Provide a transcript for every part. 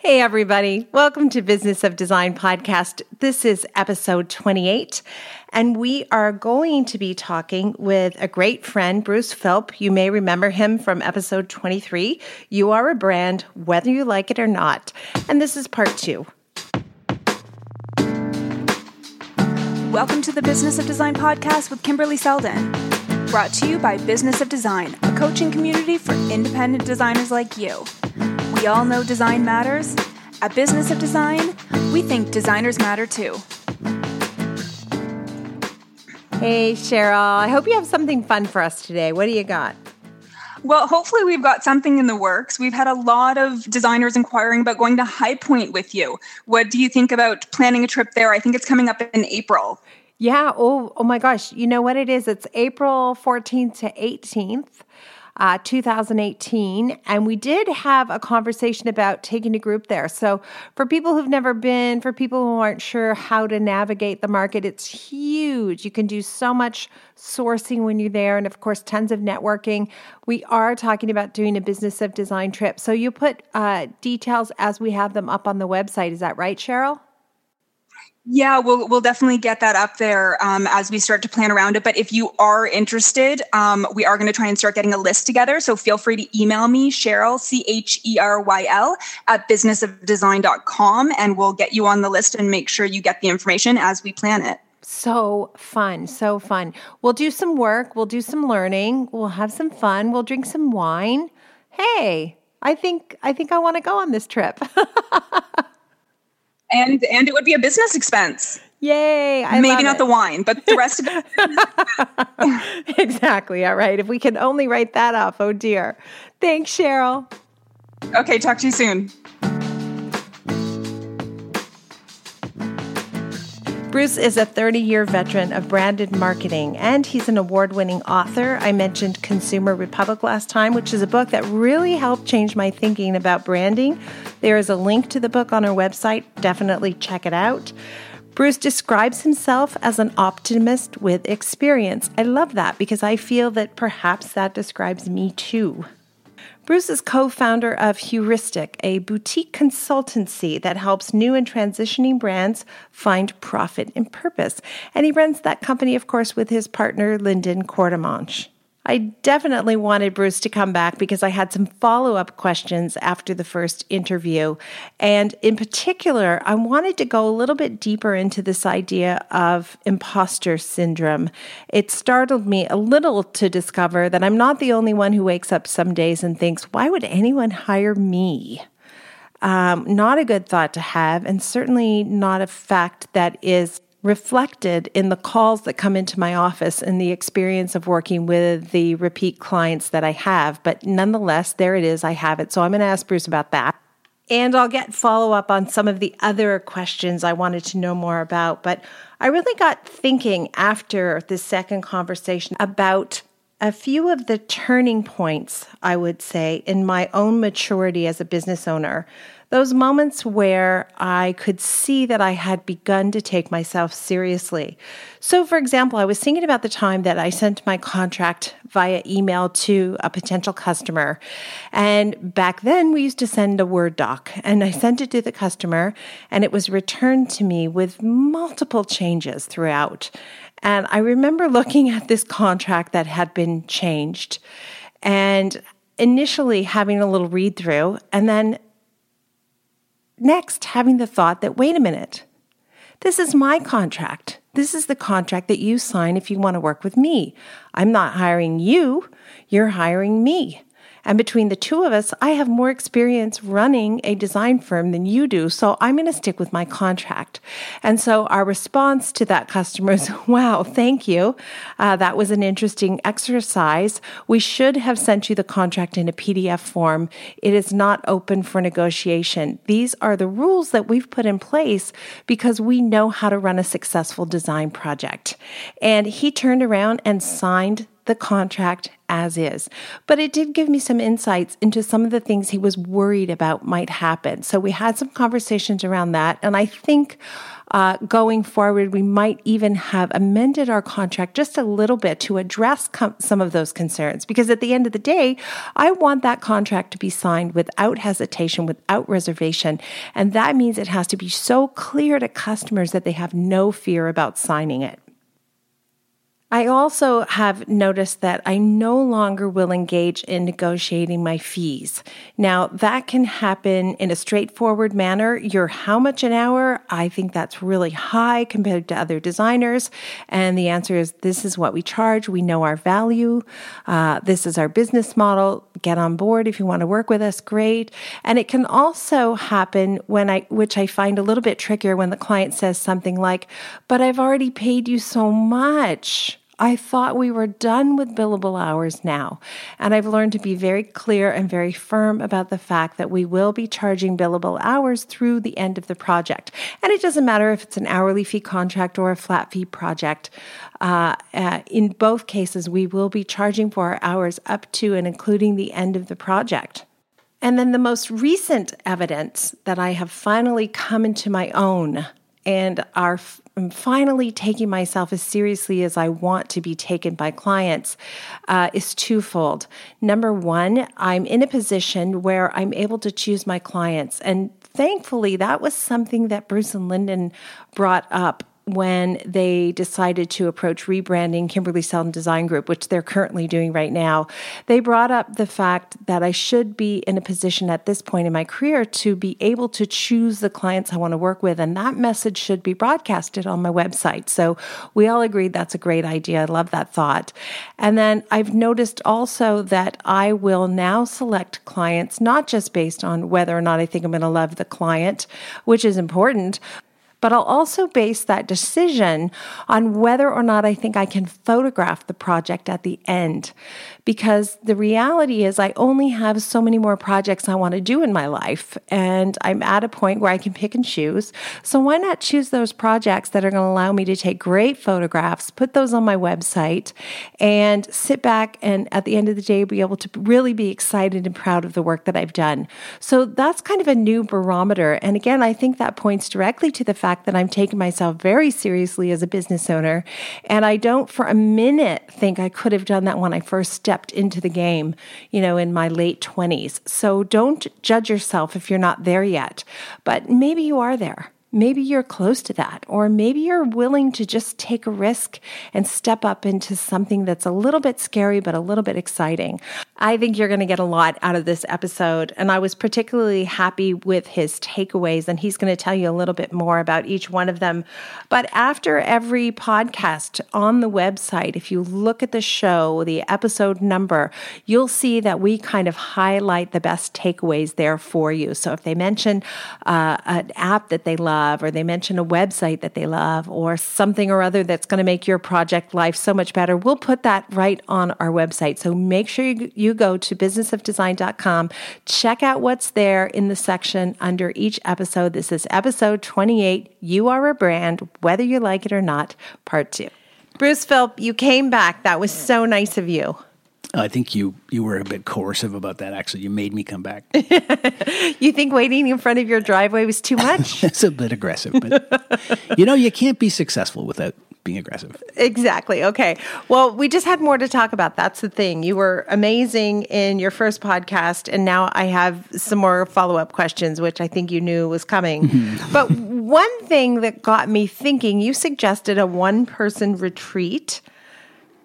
Hey, everybody. Welcome to Business of Design podcast. This is episode 28, and we are going to be talking with a great friend, Bruce Philp. You may remember him from episode 23. You are a brand, whether you like it or not. And this is part two. Welcome to the Business of Design podcast with Kimberly Seldon. Brought to you by Business of Design, a coaching community for independent designers like you. We all know design matters. At Business of Design, we think designers matter too. Hey, Cheryl. I hope you have something fun for us today. What do you got? Well, hopefully, we've got something in the works. We've had a lot of designers inquiring about going to High Point with you. What do you think about planning a trip there? I think it's coming up in April. Yeah. Oh, oh my gosh. You know what it is? It's April 14th to 18th uh, 2018. And we did have a conversation about taking a group there. So, for people who've never been, for people who aren't sure how to navigate the market, it's huge. You can do so much sourcing when you're there, and of course, tons of networking. We are talking about doing a business of design trip. So, you put uh, details as we have them up on the website. Is that right, Cheryl? Yeah, we'll we'll definitely get that up there um, as we start to plan around it. But if you are interested, um, we are going to try and start getting a list together. So feel free to email me, Cheryl, C H E R Y L, at businessofdesign.com, and we'll get you on the list and make sure you get the information as we plan it. So fun, so fun. We'll do some work, we'll do some learning, we'll have some fun, we'll drink some wine. Hey, I think I think I want to go on this trip. and and it would be a business expense. Yay! I Maybe not it. the wine, but the rest of it. exactly. All right. If we can only write that off, oh dear. Thanks, Cheryl. Okay. Talk to you soon. Bruce is a 30 year veteran of branded marketing, and he's an award winning author. I mentioned Consumer Republic last time, which is a book that really helped change my thinking about branding. There is a link to the book on our website. Definitely check it out. Bruce describes himself as an optimist with experience. I love that because I feel that perhaps that describes me too. Bruce is co founder of Heuristic, a boutique consultancy that helps new and transitioning brands find profit and purpose. And he runs that company, of course, with his partner, Lyndon Courtemanche. I definitely wanted Bruce to come back because I had some follow up questions after the first interview. And in particular, I wanted to go a little bit deeper into this idea of imposter syndrome. It startled me a little to discover that I'm not the only one who wakes up some days and thinks, why would anyone hire me? Um, not a good thought to have, and certainly not a fact that is reflected in the calls that come into my office and the experience of working with the repeat clients that I have. But nonetheless, there it is. I have it. So I'm going to ask Bruce about that. And I'll get follow up on some of the other questions I wanted to know more about. But I really got thinking after the second conversation about a few of the turning points, I would say, in my own maturity as a business owner those moments where I could see that I had begun to take myself seriously. So, for example, I was thinking about the time that I sent my contract via email to a potential customer. And back then, we used to send a Word doc, and I sent it to the customer, and it was returned to me with multiple changes throughout. And I remember looking at this contract that had been changed and initially having a little read through and then next having the thought that, wait a minute, this is my contract. This is the contract that you sign if you want to work with me. I'm not hiring you, you're hiring me. And between the two of us, I have more experience running a design firm than you do. So I'm going to stick with my contract. And so our response to that customer is, wow, thank you. Uh, that was an interesting exercise. We should have sent you the contract in a PDF form. It is not open for negotiation. These are the rules that we've put in place because we know how to run a successful design project. And he turned around and signed the contract as is. But it did give me some insights into some of the things he was worried about might happen. So we had some conversations around that. And I think uh, going forward, we might even have amended our contract just a little bit to address com- some of those concerns. Because at the end of the day, I want that contract to be signed without hesitation, without reservation. And that means it has to be so clear to customers that they have no fear about signing it. I also have noticed that I no longer will engage in negotiating my fees. Now, that can happen in a straightforward manner. You're how much an hour? I think that's really high compared to other designers. And the answer is this is what we charge. We know our value. Uh, this is our business model. Get on board if you want to work with us. Great. And it can also happen when I, which I find a little bit trickier when the client says something like, but I've already paid you so much. I thought we were done with billable hours now. And I've learned to be very clear and very firm about the fact that we will be charging billable hours through the end of the project. And it doesn't matter if it's an hourly fee contract or a flat fee project. Uh, uh, in both cases, we will be charging for our hours up to and including the end of the project. And then the most recent evidence that I have finally come into my own and are finally taking myself as seriously as I want to be taken by clients uh, is twofold. Number one, I'm in a position where I'm able to choose my clients. And thankfully, that was something that Bruce and Lyndon brought up when they decided to approach rebranding Kimberly Seldon Design Group, which they're currently doing right now, they brought up the fact that I should be in a position at this point in my career to be able to choose the clients I want to work with. And that message should be broadcasted on my website. So we all agreed that's a great idea. I love that thought. And then I've noticed also that I will now select clients not just based on whether or not I think I'm going to love the client, which is important, but I'll also base that decision on whether or not I think I can photograph the project at the end. Because the reality is, I only have so many more projects I want to do in my life. And I'm at a point where I can pick and choose. So why not choose those projects that are going to allow me to take great photographs, put those on my website, and sit back and at the end of the day be able to really be excited and proud of the work that I've done. So that's kind of a new barometer. And again, I think that points directly to the fact fact that I'm taking myself very seriously as a business owner. And I don't for a minute think I could have done that when I first stepped into the game, you know, in my late 20s. So don't judge yourself if you're not there yet, but maybe you are there. Maybe you're close to that, or maybe you're willing to just take a risk and step up into something that's a little bit scary, but a little bit exciting. I think you're going to get a lot out of this episode. And I was particularly happy with his takeaways, and he's going to tell you a little bit more about each one of them. But after every podcast on the website, if you look at the show, the episode number, you'll see that we kind of highlight the best takeaways there for you. So if they mention uh, an app that they love, love, or they mention a website that they love, or something or other that's going to make your project life so much better, we'll put that right on our website. So make sure you, you go to businessofdesign.com, check out what's there in the section under each episode. This is episode 28 You Are a Brand, Whether You Like It or Not, part two. Bruce Philp, you came back. That was so nice of you. I think you you were a bit coercive about that. Actually, you made me come back. you think waiting in front of your driveway was too much? it's a bit aggressive, but you know you can't be successful without being aggressive. Exactly. Okay. Well, we just had more to talk about. That's the thing. You were amazing in your first podcast, and now I have some more follow up questions, which I think you knew was coming. Mm-hmm. But one thing that got me thinking, you suggested a one person retreat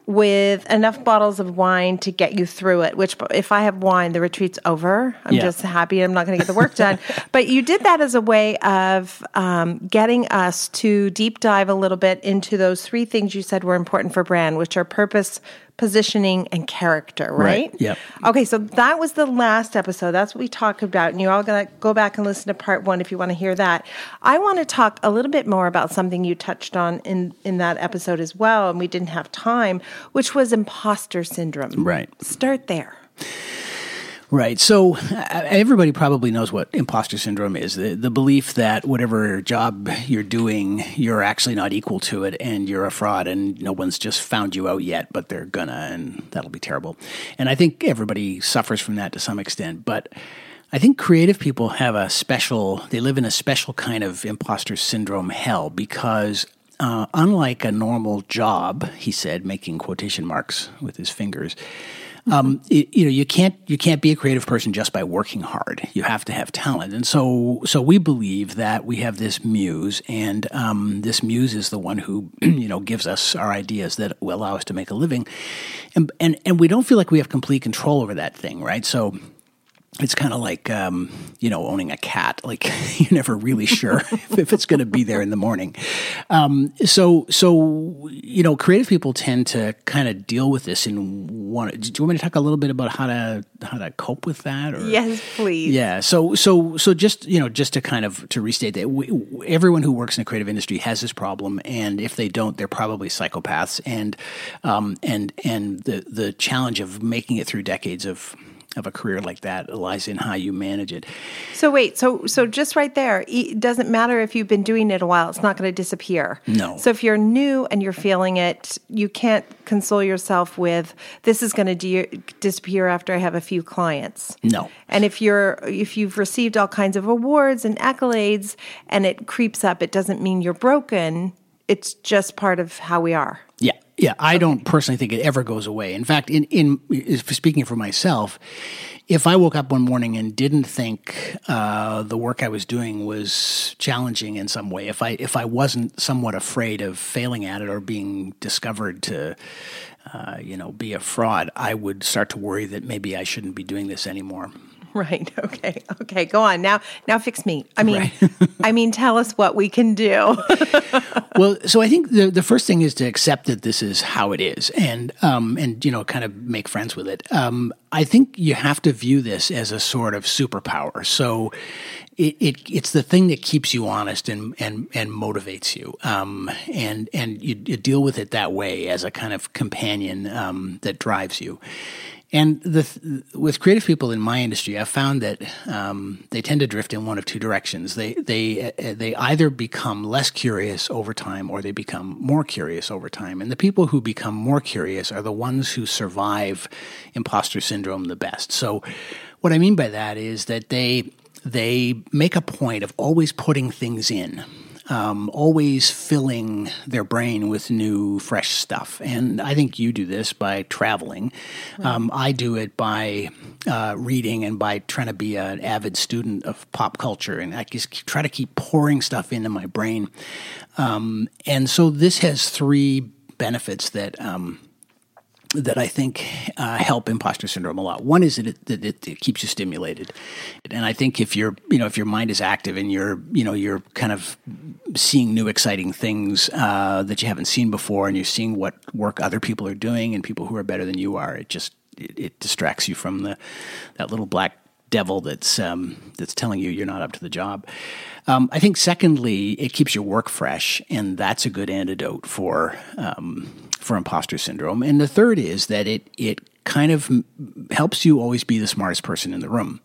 with enough bottles of wine to get you through it. Which, if I have wine, the retreat's over. I'm yeah. just happy I'm not going to get the work done. but you did that as a way of um, getting us to deep dive a little bit into those three things you said were important for brand, which are purpose, positioning and character, right? right. Yep. Okay, so that was the last episode. That's what we talked about. And you're all going to go back and listen to part one if you want to hear that. I want to talk a little bit more about something you touched on in, in that episode as well, and we didn't have time, which was imposter syndrome. Right. Start there. Right. So uh, everybody probably knows what imposter syndrome is the, the belief that whatever job you're doing, you're actually not equal to it and you're a fraud and no one's just found you out yet, but they're gonna, and that'll be terrible. And I think everybody suffers from that to some extent. But I think creative people have a special, they live in a special kind of imposter syndrome hell because uh, unlike a normal job, he said, making quotation marks with his fingers, um, you know, you can't you can't be a creative person just by working hard. You have to have talent, and so so we believe that we have this muse, and um, this muse is the one who you know gives us our ideas that will allow us to make a living, and and and we don't feel like we have complete control over that thing, right? So it's kind of like um, you know owning a cat like you're never really sure if it's going to be there in the morning. Um, so so you know creative people tend to kind of deal with this in one do you want me to talk a little bit about how to how to cope with that or? Yes please. Yeah so so so just you know just to kind of to restate that we, everyone who works in the creative industry has this problem and if they don't they're probably psychopaths and um, and and the the challenge of making it through decades of of a career like that lies in how you manage it. So wait, so so just right there, it doesn't matter if you've been doing it a while; it's not going to disappear. No. So if you're new and you're feeling it, you can't console yourself with this is going to de- disappear after I have a few clients. No. And if you're if you've received all kinds of awards and accolades and it creeps up, it doesn't mean you're broken. It's just part of how we are. Yeah. Yeah, I don't personally think it ever goes away. In fact, in in speaking for myself, if I woke up one morning and didn't think uh, the work I was doing was challenging in some way, if I if I wasn't somewhat afraid of failing at it or being discovered to, uh, you know, be a fraud, I would start to worry that maybe I shouldn't be doing this anymore. Right. Okay. Okay. Go on now. Now fix me. I mean, right. I mean, tell us what we can do. well, so I think the the first thing is to accept that this is how it is, and um, and you know, kind of make friends with it. Um, I think you have to view this as a sort of superpower. So. It, it it's the thing that keeps you honest and and and motivates you, um, and and you, you, deal with it that way as a kind of companion um, that drives you. And the, with creative people in my industry, I've found that um, they tend to drift in one of two directions. They they uh, they either become less curious over time, or they become more curious over time. And the people who become more curious are the ones who survive imposter syndrome the best. So, what I mean by that is that they they make a point of always putting things in um, always filling their brain with new, fresh stuff. And I think you do this by traveling. Right. Um, I do it by uh, reading and by trying to be an avid student of pop culture. And I just try to keep pouring stuff into my brain. Um, and so this has three benefits that um, that I think uh, help imposter syndrome a lot. One is that it, that it, keeps you stimulated, and I think if you're you know if your mind is active and you're you know you're kind of seeing new exciting things uh, that you haven't seen before, and you're seeing what work other people are doing and people who are better than you are, it just it, it distracts you from the that little black devil that's um, that's telling you you're not up to the job. Um, I think secondly, it keeps your work fresh, and that's a good antidote for um, for imposter syndrome. And the third is that it it kind of helps you always be the smartest person in the room.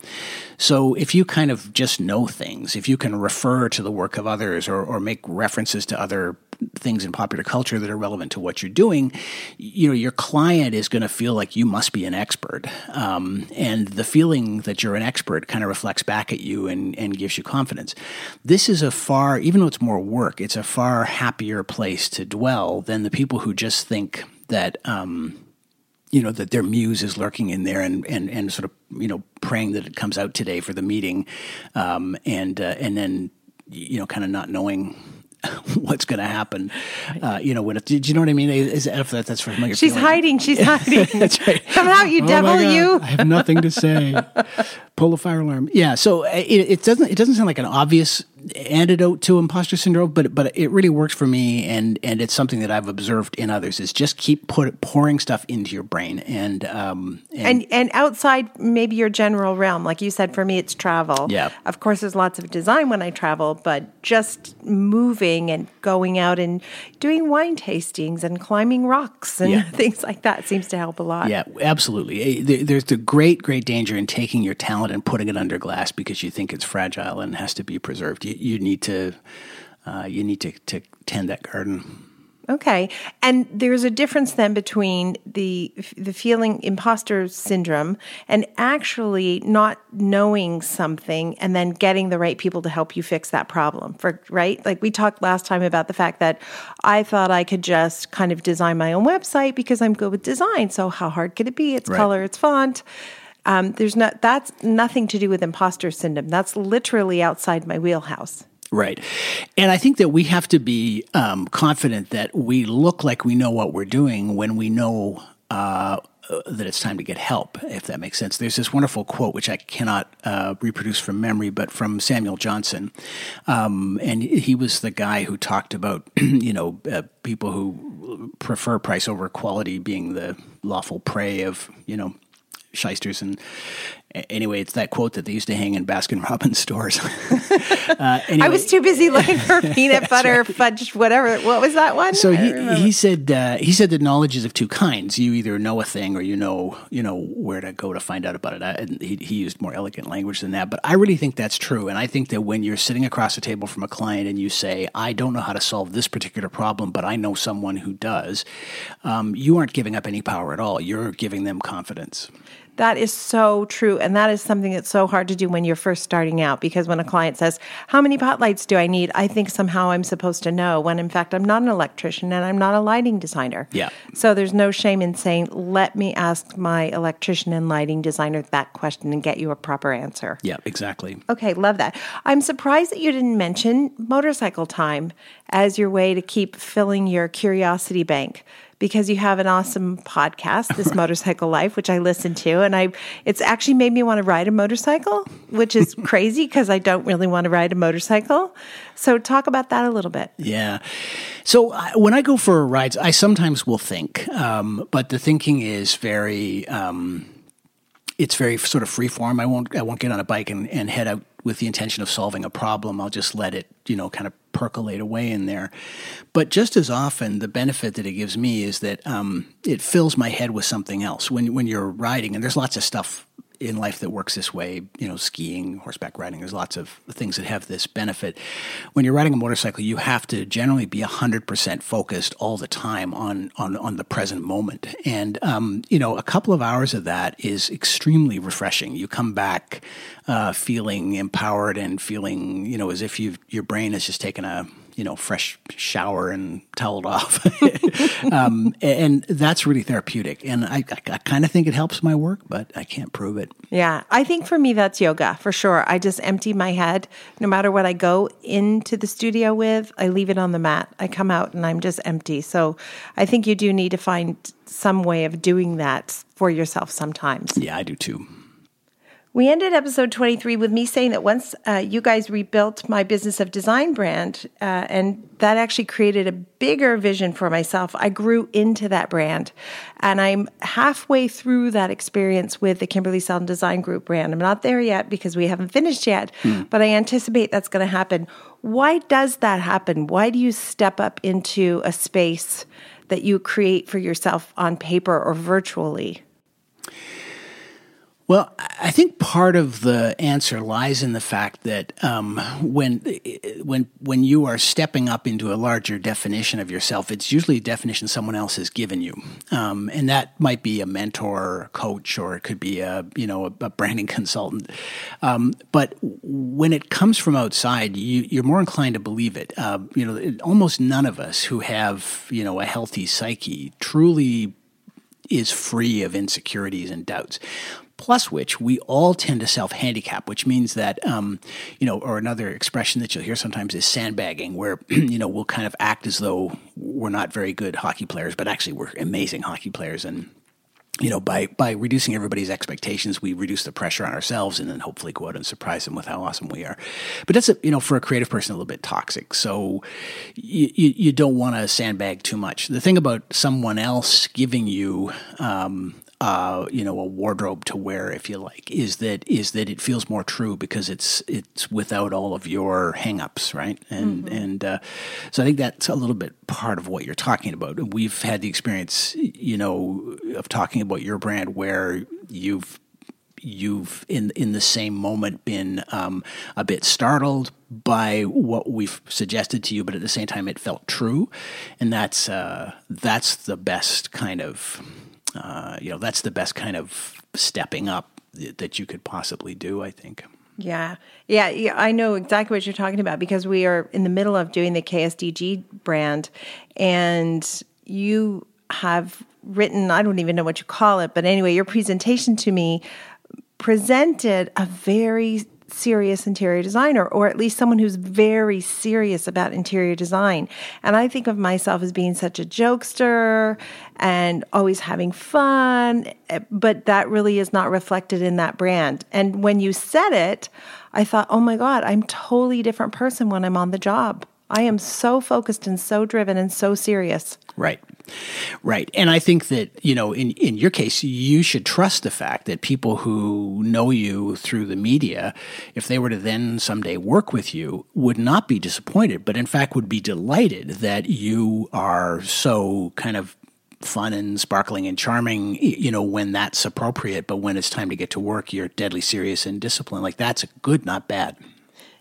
So if you kind of just know things, if you can refer to the work of others or, or make references to other things in popular culture that are relevant to what you're doing, you know, your client is going to feel like you must be an expert. Um, and the feeling that you're an expert kind of reflects back at you and, and gives you confidence. This is a far, even though it's more work, it's a far happier place to dwell than the people who just think that, um, you know that their muse is lurking in there and, and, and sort of you know praying that it comes out today for the meeting um, and uh, and then you know kind of not knowing what's going to happen. Uh, you know, when it, do you know what I mean? Is, if that, that's familiar. She's feeling. hiding. She's hiding. that's right. Come out, you oh devil! You. I have nothing to say. Pull a fire alarm. Yeah. So uh, it, it, doesn't. It doesn't sound like an obvious antidote to imposter syndrome, but but it really works for me, and and it's something that I've observed in others. Is just keep put, pouring stuff into your brain, and um and, and and outside maybe your general realm, like you said. For me, it's travel. Yeah. Of course, there's lots of design when I travel, but just moving and going out and doing wine tastings and climbing rocks and Yeah. things like that seems to help a lot. Yeah, absolutely. Eh, There's the great, great danger in taking your talent and putting it under glass because you think it's fragile and has to be preserved. You, you need to, uh, you need to, to tend that garden. Okay. And there's a difference then between the the feeling imposter syndrome and actually not knowing something and then getting the right people to help you fix that problem. For right? Like we talked last time about the fact that I thought I could just kind of design my own website because I'm good with design. So how hard could it be? It's Right. color, it's font. Um, there's not that's nothing to do with imposter syndrome. That's literally outside my wheelhouse. Right. And I think that we have to be um, confident that we look like we know what we're doing when we know uh, uh, that it's time to get help, if that makes sense. There's this wonderful quote, which I cannot uh, reproduce from memory, but from Samuel Johnson. Um, and he was the guy who talked about, you know, uh, people who prefer price over quality being the lawful prey of, you know, shysters and anyway it's that quote that they used to hang in baskin robbins stores uh, anyway, I was too busy looking for peanut butter, fudge, whatever. What was that one? so he, he said uh, he said that knowledge is of two kinds. You either know a thing or you know you know where to go to find out about it. I, and he, he used more elegant language than that, but I really think that's true. And I think that when you're sitting across the table from a client and you say, "I don't know how to solve this particular problem, but I know someone who does," um, you aren't giving up any power at all. You're giving them confidence. That is so true. And that is something that's so hard to do when you're first starting out because when a client says, How many pot lights do I need? I think somehow I'm supposed to know when in fact I'm not an electrician and I'm not a lighting designer. Yeah. So there's no shame in saying, Let me ask my electrician and lighting designer that question and get you a proper answer. Yeah, exactly. Okay, love that. I'm surprised that you didn't mention motorcycle time as your way to keep filling your curiosity bank because you have an awesome podcast, This Motorcycle Life, which I listen to and I it's actually made me want to ride a motorcycle, which is crazy because I don't really want to ride a motorcycle. So talk about that a little bit. Yeah. So I, when I go for rides, I sometimes will think, um, but the thinking is very, um, it's very sort of free form. I won't, I won't get on a bike and, and head out with the intention of solving a problem. I'll just let it, you know, kind of percolate away in there. But just as often, the benefit that it gives me is that um, it fills my head with something else. When when you're riding, and there's lots of stuff in life that works this way, you know, skiing, horseback riding, there's lots of things that have this benefit. When you're riding a motorcycle, you have to generally be 100% focused all the time on, on, on the present moment. And, um, you know, a couple of hours of that is extremely refreshing. You come back uh, feeling empowered and feeling, you know, as if you your brain has just taken a, you know, fresh shower and toweled off. um, and that's really therapeutic. And I, I, I kind of think it helps my work, but I can't prove it. Yeah, I think for me that's yoga for sure. I just empty my head. No matter what I go into the studio with, I leave it on the mat. I come out and I'm just empty. So I think you do need to find some way of doing that for yourself sometimes. Yeah, I do too. We ended episode 23 with me saying that once uh, you guys rebuilt my business of design brand, uh, and that actually created a bigger vision for myself, I grew into that brand. And I'm halfway through that experience with the Kimberly Seldon Design Group brand. I'm not there yet because we haven't finished yet, but I anticipate that's going to happen. Why does that happen? Why do you step up into a space that you create for yourself on paper or virtually? Well, I think part of the answer lies in the fact that um, when when when you are stepping up into a larger definition of yourself, it's usually a definition someone else has given you, um, and that might be a mentor, or a coach, or it could be a you know a, a branding consultant. Um, but when it comes from outside, you, you're more inclined to believe it. Uh, you know, almost none of us who have you know a healthy psyche truly is free of insecurities and doubts. Plus, which we all tend to self handicap, which means that, um, you know, or another expression that you'll hear sometimes is sandbagging, where, you know, we'll kind of act as though we're not very good hockey players, but actually we're amazing hockey players. And you know, by by reducing everybody's expectations, we reduce the pressure on ourselves, and then hopefully go out and surprise them with how awesome we are. But that's a, you know, for a creative person, a little bit toxic. So you you, you don't want to sandbag too much. The thing about someone else giving you um, uh, you know, a wardrobe to wear, if you like, is that is that it feels more true because it's it's without all of your hangups, right? And mm-hmm. and uh, so I think that's a little bit part of what you're talking about. We've had the experience, you know, of talking about your brand where you've you've in in the same moment been um, a bit startled by what we've suggested to you, but at the same time it felt true, and that's uh, that's the best kind of uh, you know, that's the best kind of stepping up that you could possibly do, I think. Yeah. yeah. Yeah. I know exactly what you're talking about because we are in the middle of doing the KSDG brand and you have written, I don't even know what you call it, but anyway, your presentation to me presented a very serious interior designer, or at least someone who's very serious about interior design. And I think of myself as being such a jokester and always having fun, eh, but that really is not reflected in that brand. And when you said it, I thought, oh my God, I'm totally different person when I'm on the job. I am so focused and so driven and so serious. Right. Right. And I think that, you know, in, in your case, you should trust the fact that people who know you through the media, if they were to then someday work with you, would not be disappointed, but in fact would be delighted that you are so kind of fun and sparkling and charming, you know, when that's appropriate. But when it's time to get to work, you're deadly serious and disciplined. Like that's good, not bad.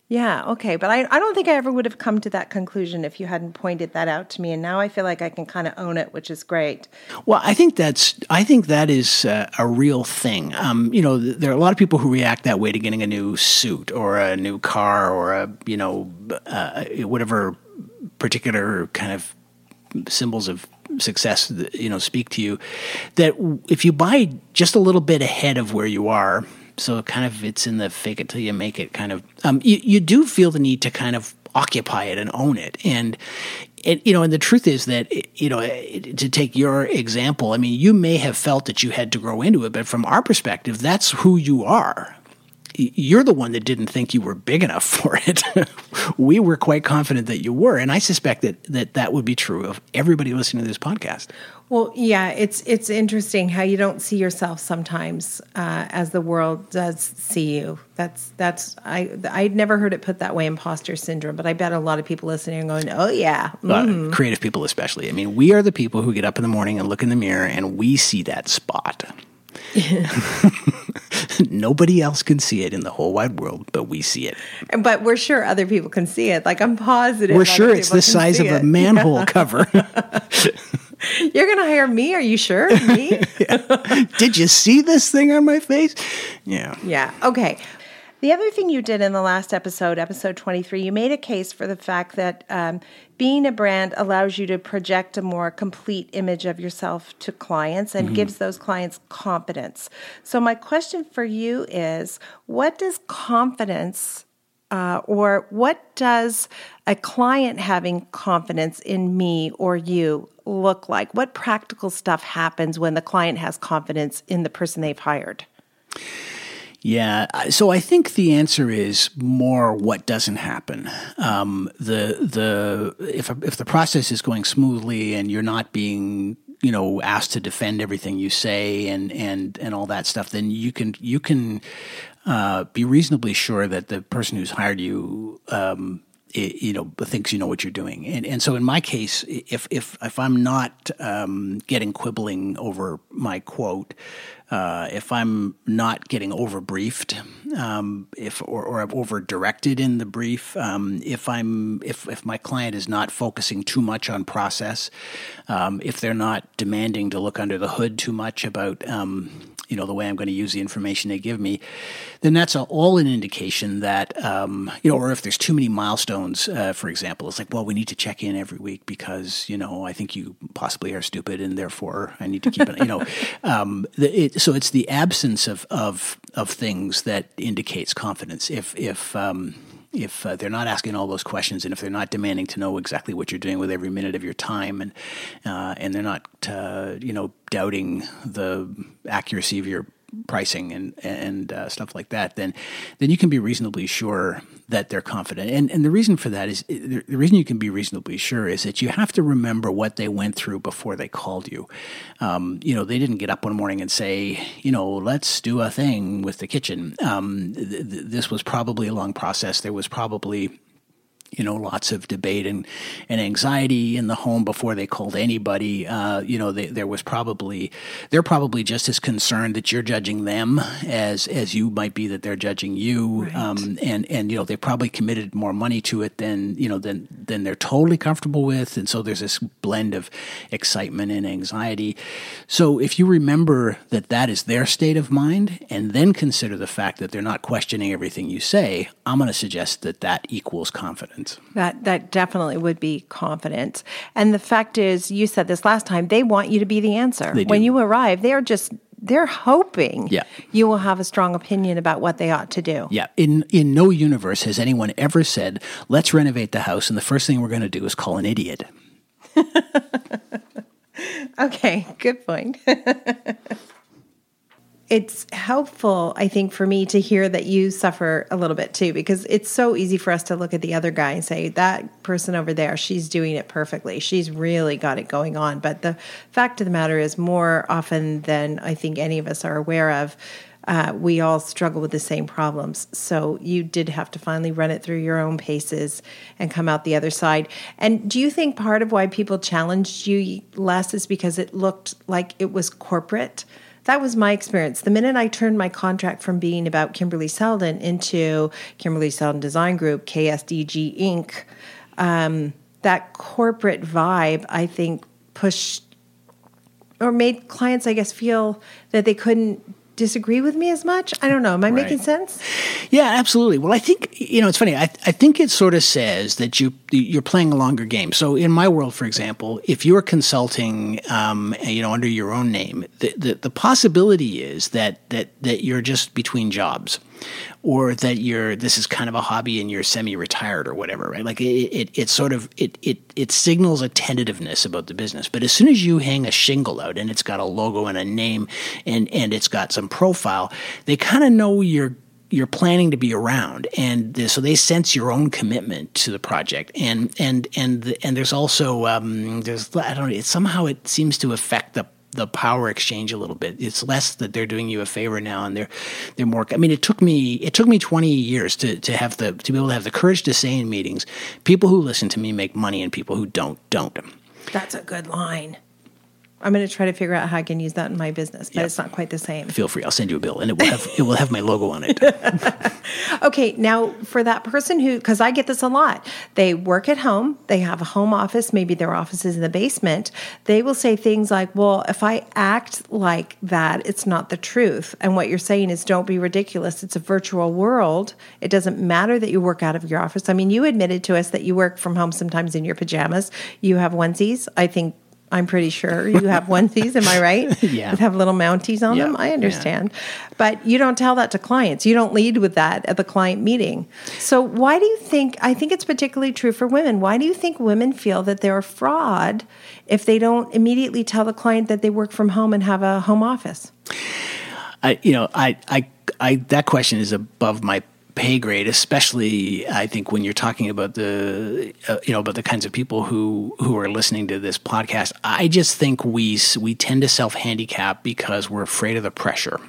Yeah, okay. But I, I don't think I ever would have come to that conclusion if you hadn't pointed that out to me. And now I feel like I can kind of own it, which is great. Well, I think that's, I think that is uh, a real thing. Um, you know, there are a lot of people who react that way to getting a new suit or a new car or a, you know, uh, whatever particular kind of symbols of success, you know, speak to you. That if you buy just a little bit ahead of where you are, so kind of it's in the fake it till you make it kind of. Um, you you do feel the need to kind of occupy it and own it, and it, you know, and the truth is that you know, to take your example, I mean, you may have felt that you had to grow into it, but from our perspective, that's who you are you're the one that didn't think you were big enough for it. we were quite confident that you were, and I suspect that, that that would be true of everybody listening to this podcast. Well, yeah, it's it's interesting how you don't see yourself sometimes uh, as the world does see you. That's that's I I'd never heard it put that way, imposter syndrome. But I bet a lot of people listening are going, "Oh yeah, mm-hmm. creative people especially." I mean, we are the people who get up in the morning and look in the mirror and we see that spot. Nobody else can see it in the whole wide world, but we see it. But we're sure other people can see it. Like I'm positive. We're sure it's the size of it. a manhole cover. You're going to hire me? Are you sure? Me? yeah. Did you see this thing on my face? Yeah. Yeah. Okay. The other thing you did in the last episode, episode 23, you made a case for the fact that um, being a brand allows you to project a more complete image of yourself to clients and mm-hmm. gives those clients confidence. So, my question for you is what does confidence uh, or what does a client having confidence in me or you look like? What practical stuff happens when the client has confidence in the person they've hired? Yeah, so I think the answer is more what doesn't happen. Um, the the if if the process is going smoothly and you're not being you know asked to defend everything you say and and and all that stuff, then you can you can uh, be reasonably sure that the person who's hired you um, it, you know thinks you know what you're doing and and so in my case if if if I'm not um, getting quibbling over my quote uh, if I'm not getting over briefed, um, if or, or I've over directed in the brief, um, if I'm if if my client is not focusing too much on process, um, if they're not demanding to look under the hood too much about um, you know the way I'm going to use the information they give me, then that's a, all an indication that um, you know, or if there's too many milestones, uh, for example, it's like, well, we need to check in every week because you know I think you possibly are stupid and therefore I need to keep it. You know, um, the, it, so it's the absence of of of things that indicates confidence. If if um, if uh, they're not asking all those questions and if they're not demanding to know exactly what you're doing with every minute of your time and uh, and they're not uh, you know doubting the accuracy of your pricing and and uh, stuff like that, then then you can be reasonably sure that they're confident. And and the reason for that is the reason you can be reasonably sure is that you have to remember what they went through before they called you. Um, you know, they didn't get up one morning and say, you know, let's do a thing with the kitchen. Um, th- th- this was probably a long process. There was probably you know, lots of debate and, and anxiety in the home before they called anybody. Uh, you know, they, there was probably they're probably just as concerned that you're judging them as as you might be that they're judging you. Right. Um, and and you know, they probably committed more money to it than you know than than they're totally comfortable with. And so there's this blend of excitement and anxiety. So if you remember that that is their state of mind, and then consider the fact that they're not questioning everything you say, I'm going to suggest that that equals confidence confidence. That that definitely would be confidence. And the fact is, you said this last time, they want you to be the answer. When you arrive, they're just they're hoping yeah. you will have a strong opinion about what they ought to do. Yeah. In in no universe has anyone ever said, "Let's renovate the house and the first thing we're going to do is call an idiot." okay, good point. it's helpful, I think, for me to hear that you suffer a little bit too, because it's so easy for us to look at the other guy and say, that person over there, she's doing it perfectly. She's really got it going on. But the fact of the matter is, more often than I think any of us are aware of, uh, we all struggle with the same problems. So you did have to finally run it through your own paces and come out the other side. And do you think part of why people challenged you less is because it looked like it was corporate? That was my experience. The minute I turned my contract from being about Kimberly Seldon into Kimberly Seldon Design Group, KSDG Inc., um, that corporate vibe, I think, pushed or made clients, I guess, feel that they couldn't disagree with me as much. I don't know. Am I right. making sense? Yeah, absolutely. Well, I think you know it's funny. I, I think it sort of says that you you're playing a longer game. So in my world, for example, if you're consulting, um, you know, under your own name, the, the, the possibility is that that that you're just between jobs or that you're this is kind of a hobby and you're semi-retired or whatever, right? Like it, it, it sort of it, it it signals a tentativeness about the business. But as soon as you hang a shingle out and it's got a logo and a name and and it's got some profile, they kind of know you're you're planning to be around, and so they sense your own commitment to the project, and and and and there's also um, there's I don't know it, somehow it seems to affect the the power exchange a little bit. It's less that they're doing you a favor now, and they're they're more. I mean, it took me it took me twenty years to to have the to be able to have the courage to say in meetings, people who listen to me make money, and people who don't don't. That's a good line. I'm going to try to figure out how I can use that in my business, but yep. it's not quite the same. Feel free. I'll send you a bill, and it will have it will have my logo on it. okay, now for that person who, because I get this a lot, they work at home, they have a home office, maybe their office is in the basement. They will say things like, "Well, if I act like that, it's not the truth." And what you're saying is, don't be ridiculous. It's a virtual world. It doesn't matter that you work out of your office. I mean, you admitted to us that you work from home sometimes in your pajamas. You have onesies. I think I'm pretty sure you have onesies. am I right? yeah. That have little mounties on them. I understand. Yeah. But you don't tell that to clients. You don't lead with that at the client meeting. So why do you think, I think it's particularly true for women. Why do you think women feel that they're a fraud if they don't immediately tell the client that they work from home and have a home office? I, you know, I, I, I, that question is above my pay grade, especially I think when you're talking about the uh, you know about the kinds of people who who are listening to this podcast. I just think we we tend to self handicap because we're afraid of the pressure.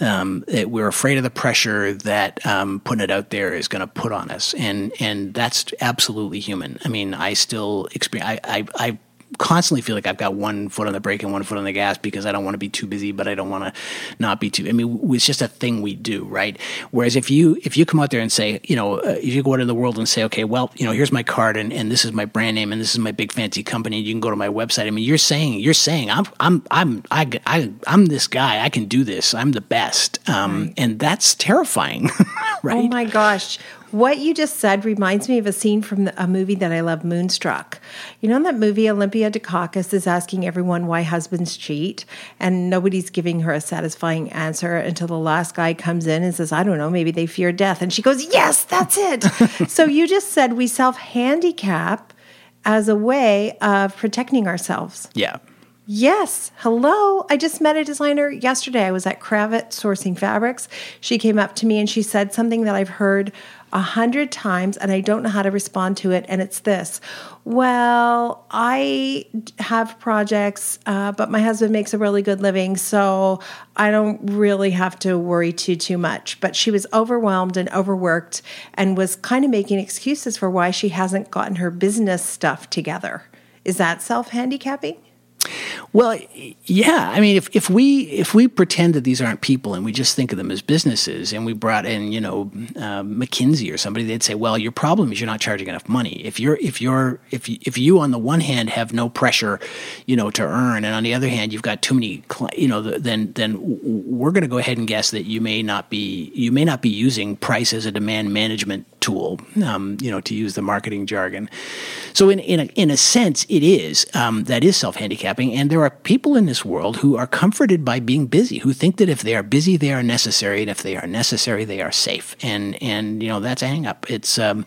Um, it, we're afraid of the pressure that um, putting it out there is going to put on us, and and that's absolutely human. I mean, I still experience. I, I, I constantly feel like I've got one foot on the brake and one foot on the gas because I don't want to be too busy, but I don't want to not be too. I mean, it's just a thing we do, right? Whereas if you if you come out there and say, you know, uh, if you go out in the world and say, okay, well, you know, here's my card and, and this is my brand name and this is my big fancy company, and you can go to my website. I mean, you're saying you're saying I'm I'm I'm I, I I'm this guy. I can do this. I'm the best, um, right. and that's terrifying, right? Oh my gosh What you just said reminds me of a scene from the, a movie that I love, Moonstruck. You know, in that movie, Olympia Dukakis is asking everyone why husbands cheat, and nobody's giving her a satisfying answer until the last guy comes in and says, I don't know, maybe they fear death. And she goes, Yes, that's it. so you just said we self handicap as a way of protecting ourselves. Yeah. Yes. Hello. I just met a designer yesterday. I was at Kravet sourcing fabrics. She came up to me and she said something that I've heard a hundred times and I don't know how to respond to it. And it's this Well, I have projects, uh, but my husband makes a really good living. So I don't really have to worry too, too much. But she was overwhelmed and overworked and was kind of making excuses for why she hasn't gotten her business stuff together. Is that self handicapping? Well, yeah. I mean, if, if we if we pretend that these aren't people and we just think of them as businesses, and we brought in, you know, uh, McKinsey or somebody, they'd say, "Well, your problem is you're not charging enough money. If you're if you're if you, if you on the one hand have no pressure, you know, to earn, and on the other hand you've got too many, you know, then then we're going to go ahead and guess that you may not be you may not be using price as a demand management tool, um, you know, to use the marketing jargon. So in in a, in a sense, it is um, that is self and there are people in this world who are comforted by being busy, who think that if they are busy, they are necessary, and if they are necessary, they are safe. And and you know that's a hang up. It's um,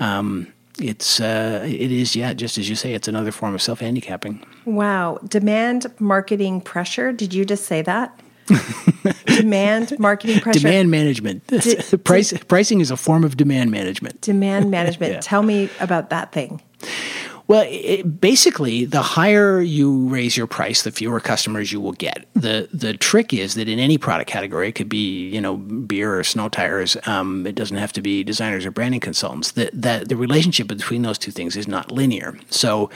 um, it's uh, it is yeah, just as you say, it's another form of self handicapping. Wow, demand marketing pressure. Did you just say that? demand marketing pressure. Demand management. Price, pricing is a form of demand management. Demand management. yeah. Tell me about that thing. Well, it, basically, the higher you raise your price, the fewer customers you will get. the The trick is that in any product category, it could be you know beer or snow tires. Um, it doesn't have to be designers or branding consultants. That that the relationship between those two things is not linear. So,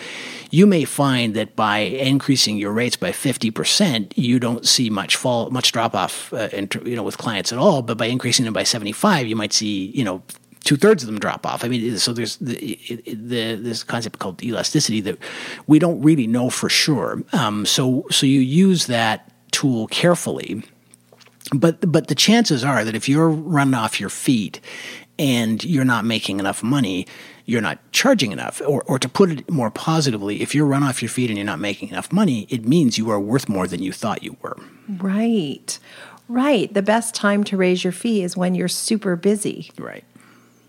you may find that by increasing your rates by fifty percent, you don't see much fall, much drop off, uh, you know, with clients at all. But by increasing them by seventy five, you might see you know two thirds of them drop off. I mean, so there's the, the, this concept called elasticity that we don't really know for sure. Um, so so you use that tool carefully, but but the chances are that if you're running off your feet and you're not making enough money, you're not charging enough. Or, or to put it more positively, if you're run off your feet and you're not making enough money, it means you are worth more than you thought you were. Right. Right. The best time to raise your fee is when you're super busy. Right.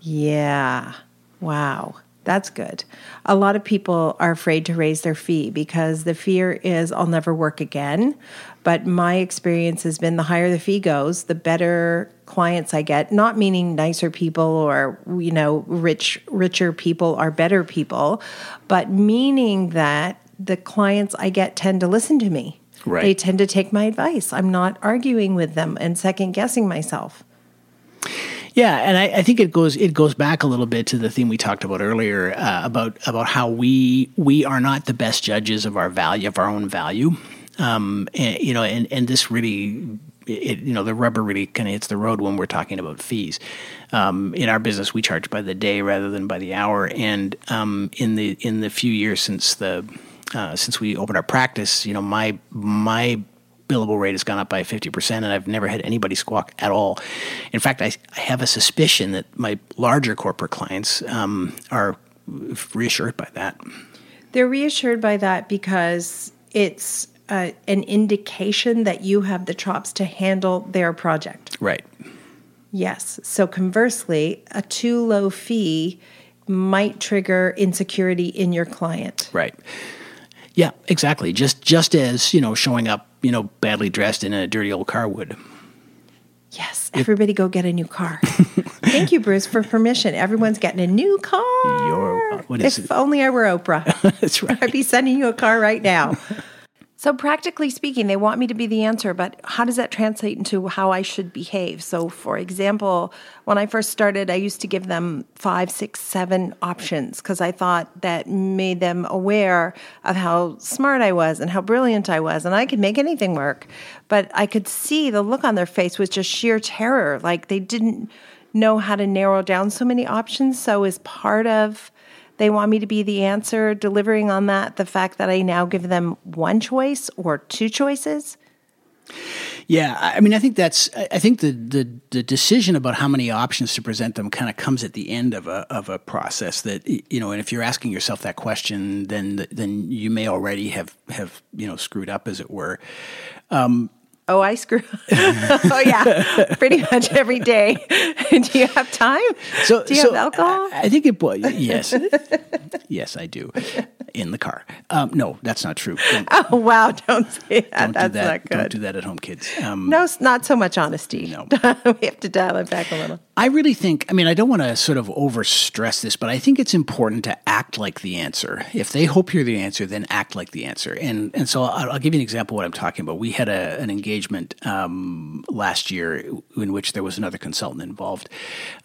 Yeah. Wow. That's good. A lot of people are afraid to raise their fee because the fear is I'll never work again. But my experience has been the higher the fee goes, the better clients I get. Not meaning nicer people or you know rich richer people are better people, but meaning that the clients I get tend to listen to me. Right. They tend to take my advice. I'm not arguing with them and second guessing myself. Yeah, and I, I, think it goes it goes back a little bit to the theme we talked about earlier uh, about about how we we are not the best judges of our value of our own value. Um, and, you know, and and this really. It, you know the rubber really kind of hits the road when we're talking about fees. Um, in our business, we charge by the day rather than by the hour. And um, in the in the few years since the uh, since we opened our practice, you know my my billable rate has gone up by 50%, and I've never had anybody squawk at all. In fact, I, I have a suspicion that my larger corporate clients um, are reassured by that. They're reassured by that because it's uh, an indication that you have the chops to handle their project. Right. Yes. So conversely, a too low fee might trigger insecurity in your client. Right. Yeah, exactly. Just just as, you know, showing up you know, badly dressed in a dirty old car would. Yes, everybody go get a new car. Thank you, Bruce, for permission. Everyone's getting a new car. Your, what is if it? only I were Oprah. That's right. I'd be sending you a car right now. So, practically speaking, they want me to be the answer, but how does that translate into how I should behave? So, for example, when I first started, I used to give them five, six, seven options because I thought that made them aware of how smart I was and how brilliant I was, and I could make anything work. But I could see the look on their face was just sheer terror. Like they didn't know how to narrow down so many options. So, as part of they want me to be the answer, delivering on that, the fact that I now give them one choice or two choices? Yeah, I mean, I think that's. I think the the, the decision about how many options to present them kind of comes at the end of a of a process. That you know, and if you're asking yourself that question, then then you may already have have you know screwed up, as it were. Um, Oh, I screw. oh, yeah, pretty much every day. do you have time? So, do you so have alcohol? I, I think it. Well, yes, yes, I do. In the car. Um, no, that's not true. Don't, oh wow! Don't say that. Don't that's do that. not good. Don't do that at home, kids. Um, no, not so much honesty. No, we have to dial it back a little. I really think. I mean, I don't want to sort of over stress this, but I think it's important to act like the answer. If they hope you're the answer, then act like the answer. And and so I'll, I'll give you an example of what I'm talking about. We had a, an engagement um, last year in which there was another consultant involved,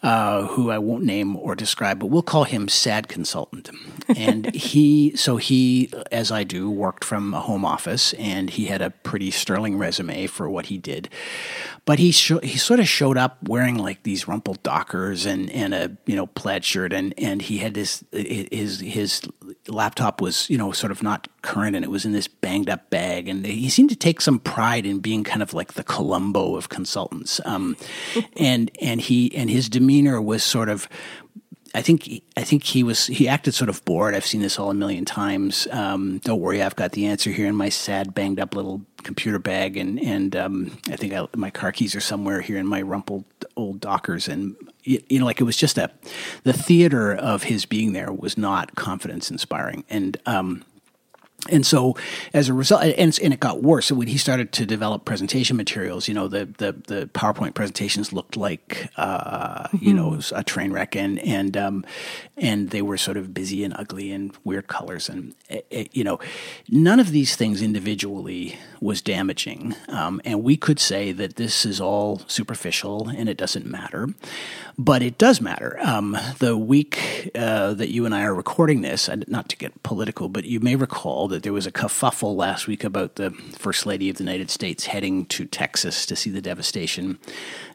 uh, who I won't name or describe, but we'll call him Sad Consultant. And he, so he, as I do, worked from a home office, and he had a pretty sterling resume for what he did. But he sh- he sort of showed up wearing like these rumpled Dockers and, and a you know plaid shirt, and, and he had this his his laptop was you know sort of not current, and it was in this banged up bag, and he seemed to take some pride in being kind of like the Columbo of consultants, um, and and he and his demeanor was sort of I think I think he was he acted sort of bored. I've seen this all a million times. Um, don't worry, I've got the answer here in my sad, banged up little computer bag, and and um, I think I, my car keys are somewhere here in my rumpled old Dockers. And you, you know, like it was just a the theater of his being there was not confidence inspiring, and um, and so as a result and, and it got worse so when he started to develop presentation materials you know the the, the powerpoint presentations looked like uh, mm-hmm. you know a train wreck and and um, and they were sort of busy and ugly and weird colors and it, eh, it, eh, you know none of these things individually was damaging um, and we could say that this is all superficial and it doesn't matter but it does matter. Um, the week uh, that you and I are recording this, not to get political, but you may recall that there was a kerfuffle last week about the First Lady of the United States heading to Texas to see the devastation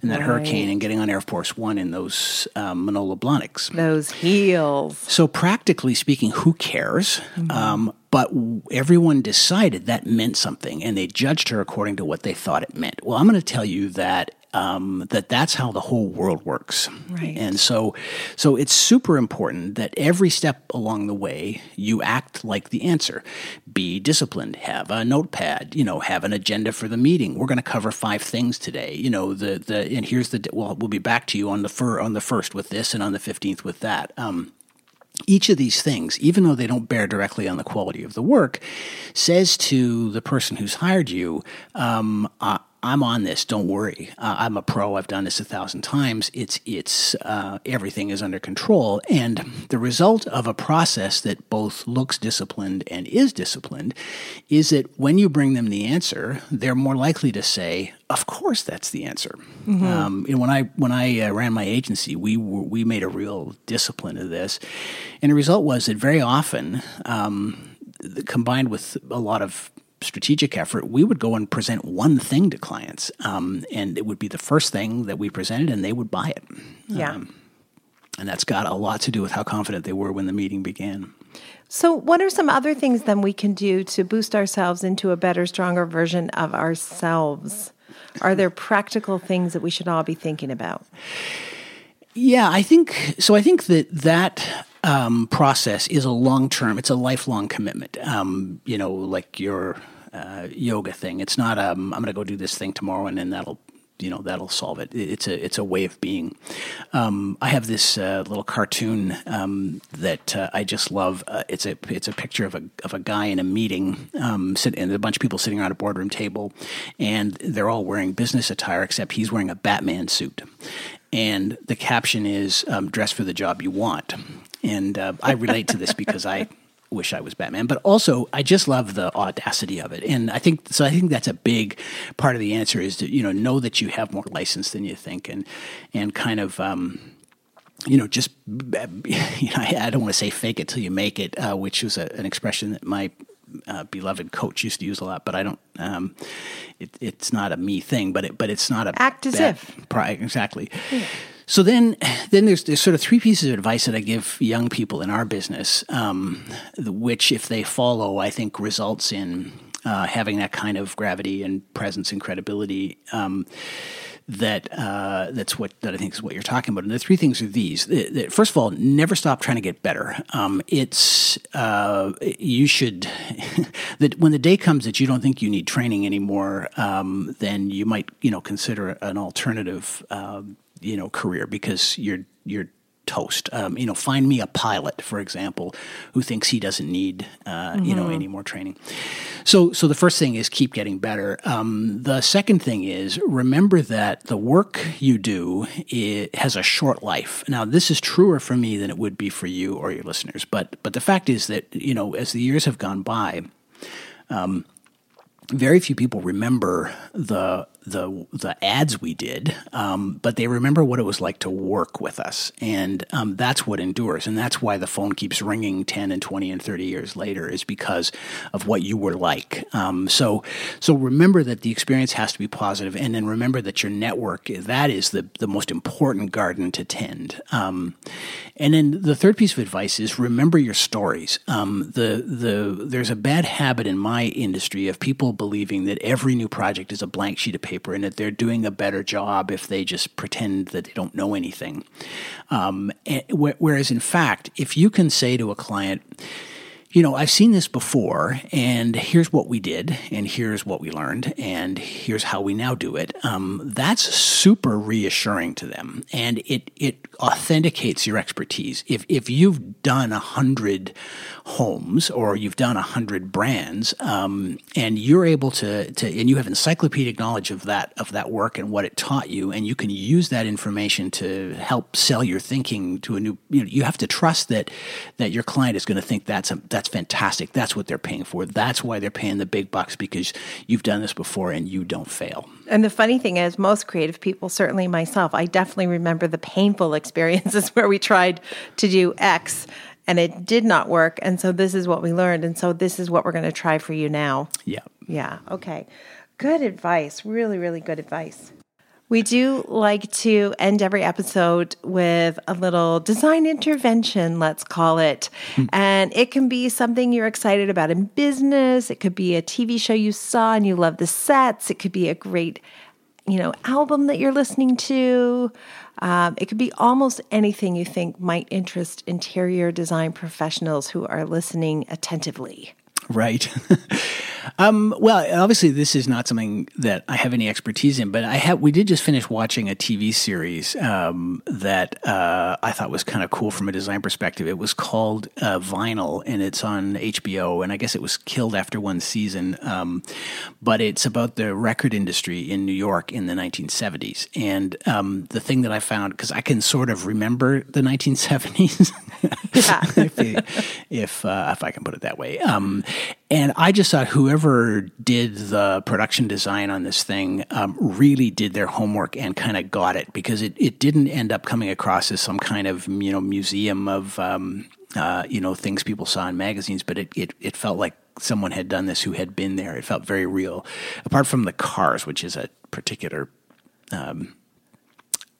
in that right. hurricane and getting on Air Force One in those um, Manolo Blahniks. Those heels. So, practically speaking, who cares? Mm-hmm. Um, but everyone decided that meant something and they judged her according to what they thought it meant. Well, I'm going to tell you that um, that that's how the whole world works. Right. And so, so it's super important that every step along the way you act like the answer. Be disciplined. Have a notepad. You know, have an agenda for the meeting. We're going to cover five things today. You know, the the and here's the well, we'll be back to you on the fir, on the first with this and on the fifteenth with that. Um, each of these things, even though they don't bear directly on the quality of the work, says to the person who's hired you, um, uh, I'm on this. Don't worry. Uh, I'm a pro. I've done this a thousand times. It's it's uh, everything is under control. And the result of a process that both looks disciplined and is disciplined is that when you bring them the answer, they're more likely to say, "Of course, that's the answer." Mm-hmm. Um, when I when I uh, ran my agency, we were, we made a real discipline of this, and the result was that very often. Um, combined with a lot of strategic effort, we would go and present one thing to clients, um, and it would be the first thing that we presented, and they would buy it. Yeah. Um, and that's got a lot to do with how confident they were when the meeting began. So, what are some other things then we can do to boost ourselves into a better, stronger version of ourselves? Are there practical things that we should all be thinking about? Yeah, I think so. I think that that um, process is a long term. It's a lifelong commitment. Um, you know, like your uh, yoga thing. It's not um, I'm going to go do this thing tomorrow and then that'll you know that'll solve it. It's a it's a way of being. Um, I have this uh, little cartoon um, that uh, I just love. Uh, it's a it's a picture of a of a guy in a meeting, um, sit, and a bunch of people sitting around a boardroom table, and they're all wearing business attire except he's wearing a Batman suit, and the caption is um, "Dress for the job you want." And uh, I relate to this because I wish I was Batman, but also I just love the audacity of it. And I think so. I think that's a big part of the answer is to you know know that you have more license than you think, and and kind of. Um, you know, just you know, I don't want to say "fake it till you make it," uh, which was a, an expression that my uh, beloved coach used to use a lot, but I don't. Um, it, it's not a me thing, but it, but it's not a act as bad, if exactly. Yeah. So then, then there's there's sort of three pieces of advice that I give young people in our business, um, which if they follow, I think results in uh, having that kind of gravity and presence and credibility. Um, that uh, that's what that I think is what you're talking about. And the three things are these: first of all, never stop trying to get better. Um, it's uh, you should that when the day comes that you don't think you need training anymore, um, then you might you know consider an alternative uh, you know career because you're you're toast. Um, you know, find me a pilot, for example, who thinks he doesn't need uh, mm-hmm. you know mm-hmm. any more training. So, so the first thing is keep getting better. Um, the second thing is remember that the work you do has a short life. Now, this is truer for me than it would be for you or your listeners. But but the fact is that you know as the years have gone by. Um, very few people remember the the the ads we did, um, but they remember what it was like to work with us, and um, that's what endures, and that's why the phone keeps ringing ten and twenty and thirty years later is because of what you were like. Um, so so remember that the experience has to be positive, and then remember that your network that is the the most important garden to tend. Um, and then the third piece of advice is remember your stories. Um, the the there's a bad habit in my industry of people believing that every new project is a blank sheet of paper paper and that they're doing a better job if they just pretend that they don't know anything. Um, whereas, in fact, if you can say to a client, you know, I've seen this before, and here's what we did, and here's what we learned, and here's how we now do it. Um, that's super reassuring to them, and it it authenticates your expertise. If if you've done a hundred homes or you've done a hundred brands, um, and you're able to to and you have encyclopedic knowledge of that of that work and what it taught you, and you can use that information to help sell your thinking to a new. You know, you have to trust that that your client is going to think that's a that's fantastic. That's what they're paying for. That's why they're paying the big bucks because you've done this before and you don't fail. And the funny thing is, most creative people, certainly myself, I definitely remember the painful experiences where we tried to do X and it did not work. And so this is what we learned. And so this is what we're going to try for you now. Yeah. Yeah. Okay. Good advice. Really, really good advice. We do like to end every episode with a little design intervention, let's call it. Hmm. And it can be something you're excited about in business. It could be a TV show you saw and you love the sets. It could be a great, you know, album that you're listening to. Um, it could be almost anything you think might interest interior design professionals who are listening attentively. Right. um, well, obviously, this is not something that I have any expertise in, but I have. We did just finish watching a TV series um, that uh, I thought was kind of cool from a design perspective. It was called uh, Vinyl, and it's on HBO. And I guess it was killed after one season, um, but it's about the record industry in New York in the 1970s. And um, the thing that I found, because I can sort of remember the 1970s, if if, uh, if, I can put it that way. Um, and I just thought whoever did the production design on this thing um, really did their homework and kind of got it because it, it didn't end up coming across as some kind of you know museum of um, uh, you know things people saw in magazines, but it, it, it felt like someone had done this who had been there. It felt very real. Apart from the cars, which is a particular um,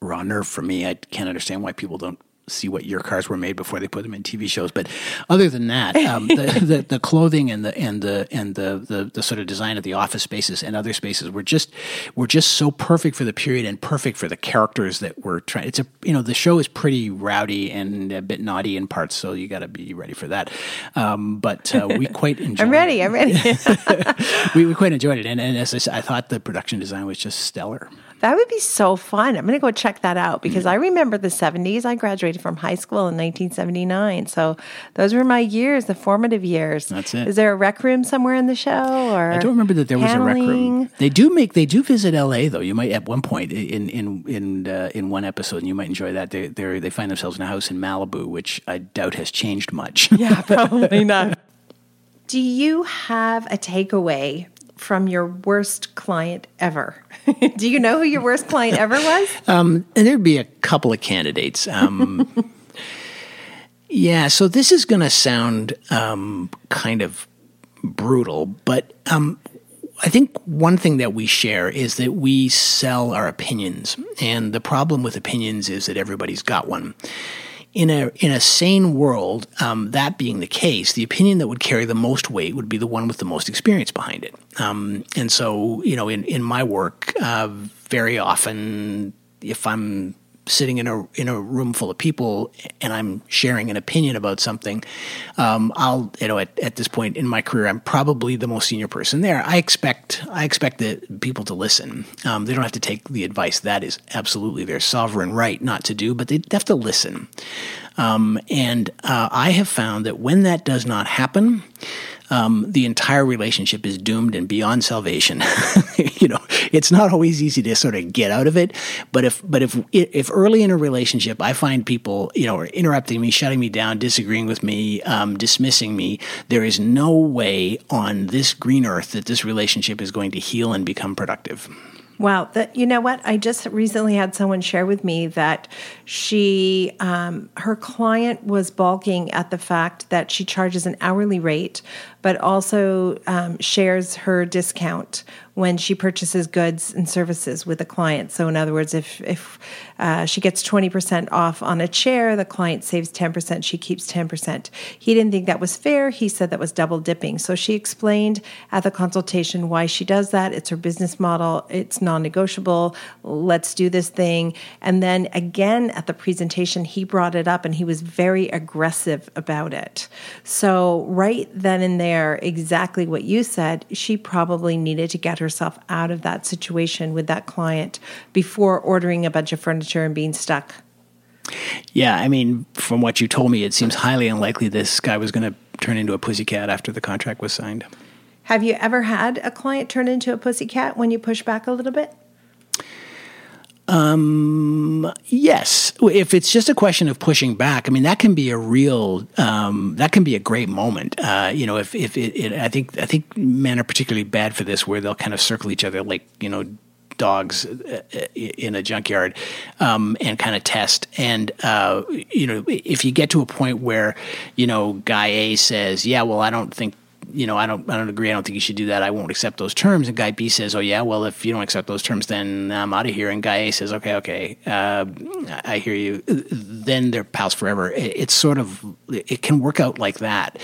raw nerve for me, I can't understand why people don't see what your cars were made before they put them in TV shows. But other than that, um, the, the, the clothing and the and the and the, the the sort of design of the office spaces and other spaces were just were just so perfect for the period and perfect for the characters that were trying. It's a you know the show is pretty rowdy and a bit naughty in parts, so you got to be ready for that. Um, but uh, we quite enjoyed. I'm ready. It. I'm ready. we, we quite enjoyed it, and, and as I, said, I thought the production design was just stellar. That would be so fun. I'm going to go check that out because I remember the 70s. I graduated from high school in 1979. So those were my years, the formative years. That's it. Is there a rec room somewhere in the show or I don't remember that there paneling? was a rec room. They do make they do visit LA though. You might at one point in in in uh, in one episode and you might enjoy that. They they they find themselves in a house in Malibu, which I doubt has changed much. Yeah, probably not. Do you have a takeaway from your worst client ever? Do you know who your worst client ever was? Um, there'd be a couple of candidates. Um, yeah, so this is going to sound um, kind of brutal, but um, I think one thing that we share is that we sell our opinions. And the problem with opinions is that everybody's got one. In a in a sane world, um, that being the case, the opinion that would carry the most weight would be the one with the most experience behind it. Um, and so, you know, in in my work, uh, very often, if I'm sitting in a in a room full of people and I'm sharing an opinion about something, um, I'll you know at, at this point in my career I'm probably the most senior person there. I expect I expect the people to listen. Um, they don't have to take the advice. That is absolutely their sovereign right not to do, but they have to listen. Um, and uh, I have found that when that does not happen um, the entire relationship is doomed and beyond salvation. you know, it's not always easy to sort of get out of it. But if but if if early in a relationship I find people you know are interrupting me, shutting me down, disagreeing with me, um, dismissing me, there is no way on this green earth that this relationship is going to heal and become productive. Wow, that you know what? I just recently had someone share with me that she, um, her client was balking at the fact that she charges an hourly rate, but also um, shares her discount when she purchases goods and services with a client. So, in other words, if if uh, she gets twenty percent off on a chair, the client saves ten percent. She keeps ten percent. He didn't think that was fair. He said that was double dipping. So she explained at the consultation why she does that. It's her business model. It's non-negotiable. Let's do this thing. And then again at the presentation, he brought it up and he was very aggressive about it. So right then and there, exactly what you said. She probably needed to get herself out of that situation with that client before ordering a bunch of furniture and being stuck. Yeah, I mean, from what you told me, it seems highly unlikely this guy was going to turn into a pussycat after the contract was signed. Have you ever had a client turn into a pussycat when you push back a little bit? Um, yes. If it's just a question of pushing back, I mean, that can be a real, um, that can be a great moment. Uh, you know, if, if it, it, I think, I think men are particularly bad for this where they'll kind of circle each other like, you know, dogs uh, in a junkyard um, and kind of test. And, uh, you know, if you get to a point where, you know, guy A says, yeah, well, I don't think you know, I don't, I don't agree. I don't think you should do that. I won't accept those terms. And guy B says, oh yeah, well, if you don't accept those terms, then I'm out of here. And guy A says, okay, okay, uh, I hear you. Then they're pals forever. It's sort of, it can work out like that.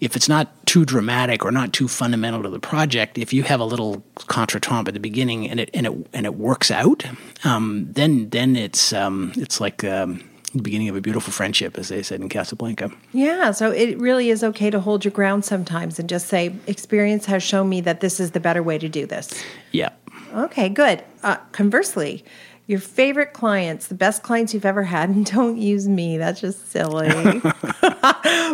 If it's not too dramatic or not too fundamental to the project, if you have a little contretemps at the beginning and it and it and it works out, um, then then it's um, it's like. Um, the beginning of a beautiful friendship, as they said in Casablanca. Yeah, so it really is okay to hold your ground sometimes and just say, experience has shown me that this is the better way to do this. Yeah. Okay, good. Uh, conversely, your favorite clients, the best clients you've ever had, and don't use me, that's just silly.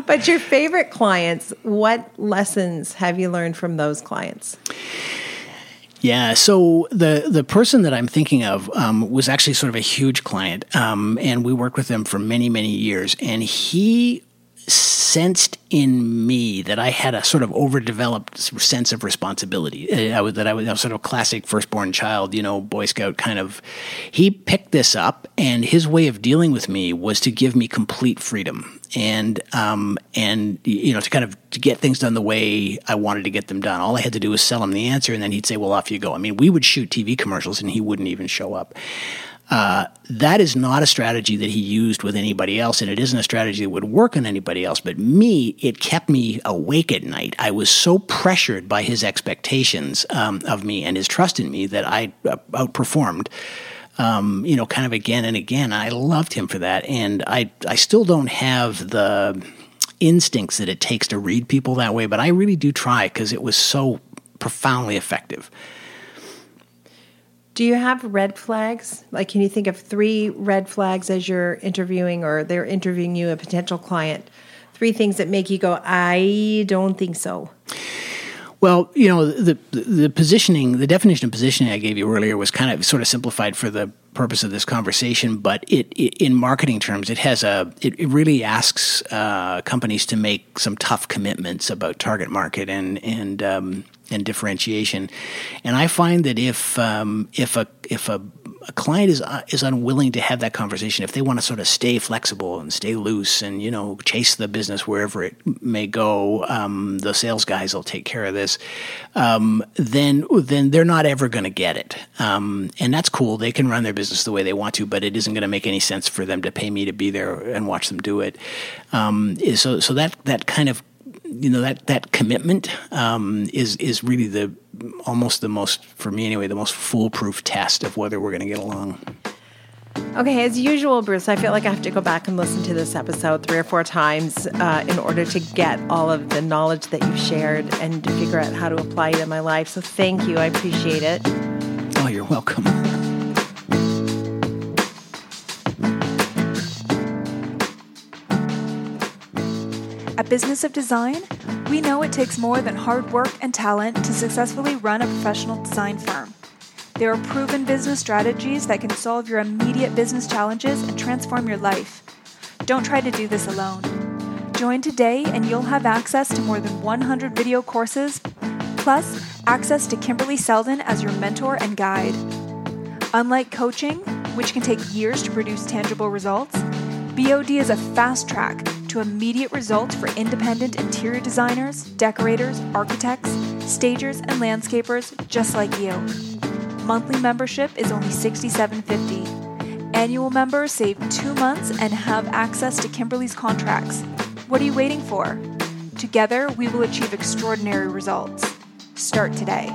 but your favorite clients, what lessons have you learned from those clients? Yeah, so the the person that I'm thinking of um, was actually sort of a huge client, um, and we worked with them for many many years. And he sensed in me that I had a sort of overdeveloped sense of responsibility. Uh, I was, that I was, was sort of classic firstborn child, you know, Boy Scout kind of. He picked this up, and his way of dealing with me was to give me complete freedom and um, and you know to kind of to get things done the way I wanted to get them done. All I had to do was sell him the answer, and then he'd say, "Well, off you go." I mean, we would shoot TV commercials, and he wouldn't even show up. Uh, that is not a strategy that he used with anybody else, and it isn't a strategy that would work on anybody else. But me, it kept me awake at night. I was so pressured by his expectations um, of me and his trust in me that I uh, outperformed. Um, you know, kind of again and again. I loved him for that, and I I still don't have the instincts that it takes to read people that way, but I really do try because it was so profoundly effective. Do you have red flags? Like, can you think of three red flags as you're interviewing or they're interviewing you, a potential client? Three things that make you go, I don't think so. Well, you know, the the positioning, the definition of positioning I gave you earlier was kind of sort of simplified for the purpose of this conversation, but it, it in marketing terms, it has a it, it really asks uh, companies to make some tough commitments about target market and and um, and differentiation. And I find that if um, if a if a a client is uh, is unwilling to have that conversation, if they want to sort of stay flexible and stay loose and you know chase the business wherever it may go, um, the sales guys will take care of this. Um, then then they're not ever going to get it, um, and that's cool. They can run their business the way they want to, but it isn't going to make any sense for them to pay me to be there and watch them do it. Um, so so that that kind of you know that that commitment um, is is really the almost the most for me anyway the most foolproof test of whether we're going to get along. Okay, as usual, Bruce, I feel like I have to go back and listen to this episode three or four times uh, in order to get all of the knowledge that you've shared and to figure out how to apply it in my life. So thank you. I appreciate it. Oh, you're welcome. Business of Design, we know it takes more than hard work and talent to successfully run a professional design firm. There are proven business strategies that can solve your immediate business challenges and transform your life. Don't try to do this alone. Join today and you'll have access to more than 100 video courses, plus access to Kimberly Seldon as your mentor and guide. Unlike coaching, which can take years to produce tangible results, BOD is a fast track to immediate results for independent interior designers, decorators, architects, stagers, and landscapers just like you. Monthly membership is only $67.50. Annual members save two months and have access to Kimberly's contracts. What are you waiting for? Together, we will achieve extraordinary results. Start today.